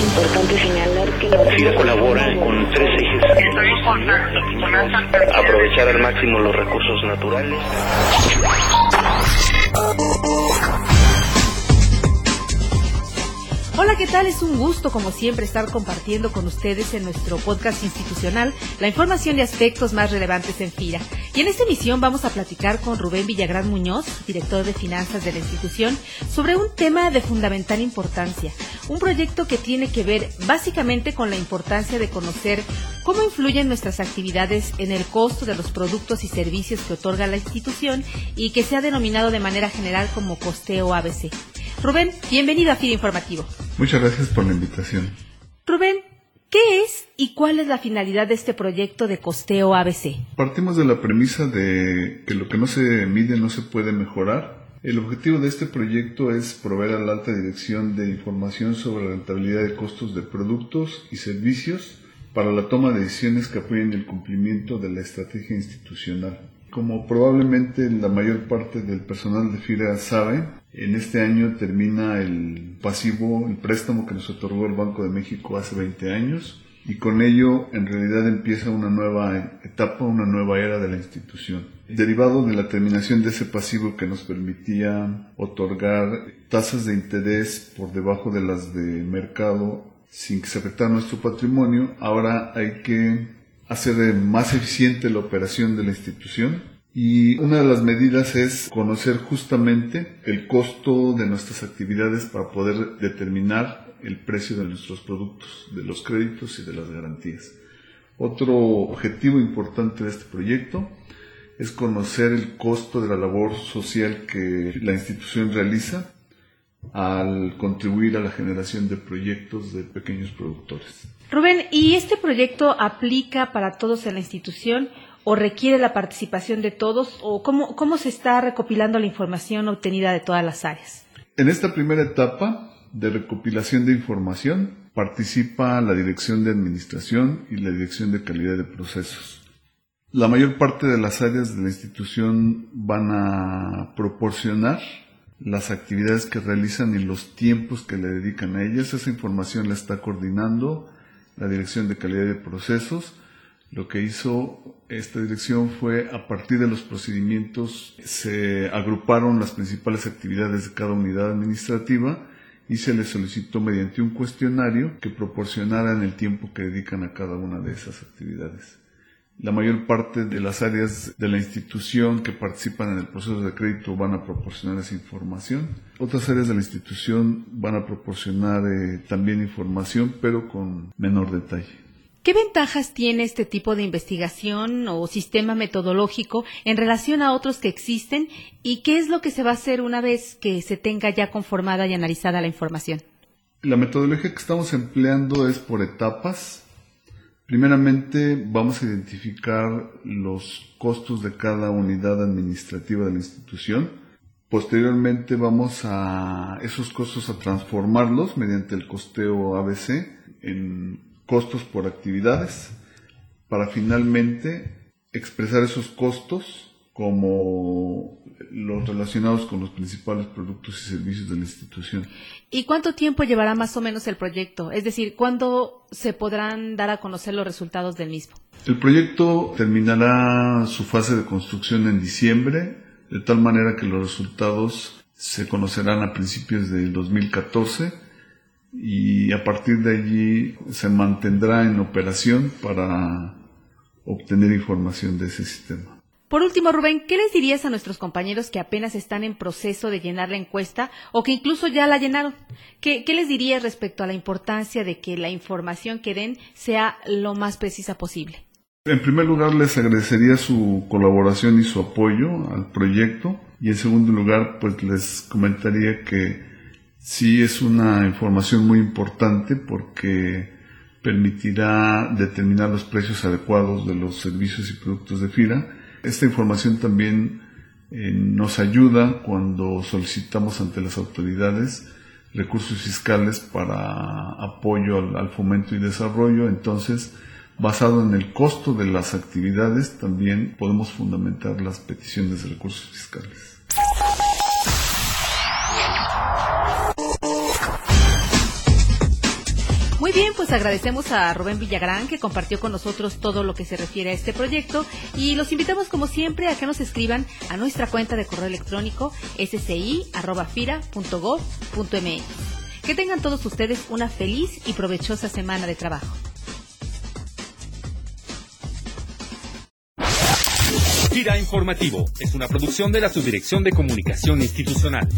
Es importante señalar que la FIRA colabora con tres ejes. Aprovechar al máximo los recursos naturales. ¿Qué tal? Es un gusto, como siempre, estar compartiendo con ustedes en nuestro podcast institucional la información y aspectos más relevantes en FIRA. Y en esta emisión vamos a platicar con Rubén Villagrán Muñoz, director de finanzas de la institución, sobre un tema de fundamental importancia, un proyecto que tiene que ver básicamente con la importancia de conocer cómo influyen nuestras actividades en el costo de los productos y servicios que otorga la institución y que se ha denominado de manera general como costeo ABC. Rubén, bienvenido a FIRA Informativo. Muchas gracias por la invitación. Rubén, ¿qué es y cuál es la finalidad de este proyecto de costeo ABC? Partimos de la premisa de que lo que no se mide no se puede mejorar. El objetivo de este proyecto es proveer a la alta dirección de información sobre la rentabilidad de costos de productos y servicios para la toma de decisiones que apoyen el cumplimiento de la estrategia institucional. Como probablemente la mayor parte del personal de FIRA sabe, en este año termina el pasivo, el préstamo que nos otorgó el Banco de México hace 20 años y con ello en realidad empieza una nueva etapa, una nueva era de la institución. Derivado de la terminación de ese pasivo que nos permitía otorgar tasas de interés por debajo de las de mercado sin que se afectara nuestro patrimonio, ahora hay que hacer más eficiente la operación de la institución y una de las medidas es conocer justamente el costo de nuestras actividades para poder determinar el precio de nuestros productos, de los créditos y de las garantías. Otro objetivo importante de este proyecto es conocer el costo de la labor social que la institución realiza al contribuir a la generación de proyectos de pequeños productores. Rubén, ¿y este proyecto aplica para todos en la institución o requiere la participación de todos o cómo, cómo se está recopilando la información obtenida de todas las áreas? En esta primera etapa de recopilación de información participa la Dirección de Administración y la Dirección de Calidad de Procesos. La mayor parte de las áreas de la institución van a proporcionar las actividades que realizan y los tiempos que le dedican a ellas. Esa información la está coordinando la Dirección de Calidad de Procesos. Lo que hizo esta dirección fue, a partir de los procedimientos, se agruparon las principales actividades de cada unidad administrativa y se les solicitó mediante un cuestionario que proporcionaran el tiempo que dedican a cada una de esas actividades. La mayor parte de las áreas de la institución que participan en el proceso de crédito van a proporcionar esa información. Otras áreas de la institución van a proporcionar eh, también información, pero con menor detalle. ¿Qué ventajas tiene este tipo de investigación o sistema metodológico en relación a otros que existen y qué es lo que se va a hacer una vez que se tenga ya conformada y analizada la información? La metodología que estamos empleando es por etapas. Primeramente vamos a identificar los costos de cada unidad administrativa de la institución. Posteriormente vamos a esos costos a transformarlos mediante el costeo ABC en costos por actividades para finalmente expresar esos costos como los relacionados con los principales productos y servicios de la institución. ¿Y cuánto tiempo llevará más o menos el proyecto? Es decir, ¿cuándo se podrán dar a conocer los resultados del mismo? El proyecto terminará su fase de construcción en diciembre, de tal manera que los resultados se conocerán a principios del 2014 y a partir de allí se mantendrá en operación para obtener información de ese sistema. Por último, Rubén, ¿qué les dirías a nuestros compañeros que apenas están en proceso de llenar la encuesta o que incluso ya la llenaron? ¿Qué, les dirías respecto a la importancia de que la información que den sea lo más precisa posible? En primer lugar, les agradecería su colaboración y su apoyo al proyecto. Y en segundo lugar, pues les comentaría que sí es una información muy importante porque permitirá determinar los precios adecuados de los servicios y productos de FIRA esta información también eh, nos ayuda cuando solicitamos ante las autoridades recursos fiscales para apoyo al, al, fomento y desarrollo. Entonces, basado en el costo de las actividades, también podemos fundamentar las peticiones de recursos fiscales. Muy bien, pues agradecemos a Rubén Villagrán que compartió con nosotros todo lo que se refiere a este proyecto y los invitamos como siempre a que nos escriban a nuestra cuenta de correo electrónico sci@fira.gov.mx. Que tengan todos ustedes una feliz y provechosa semana de trabajo. Gira Informativo es una producción de la Subdirección de Comunicación Institucional.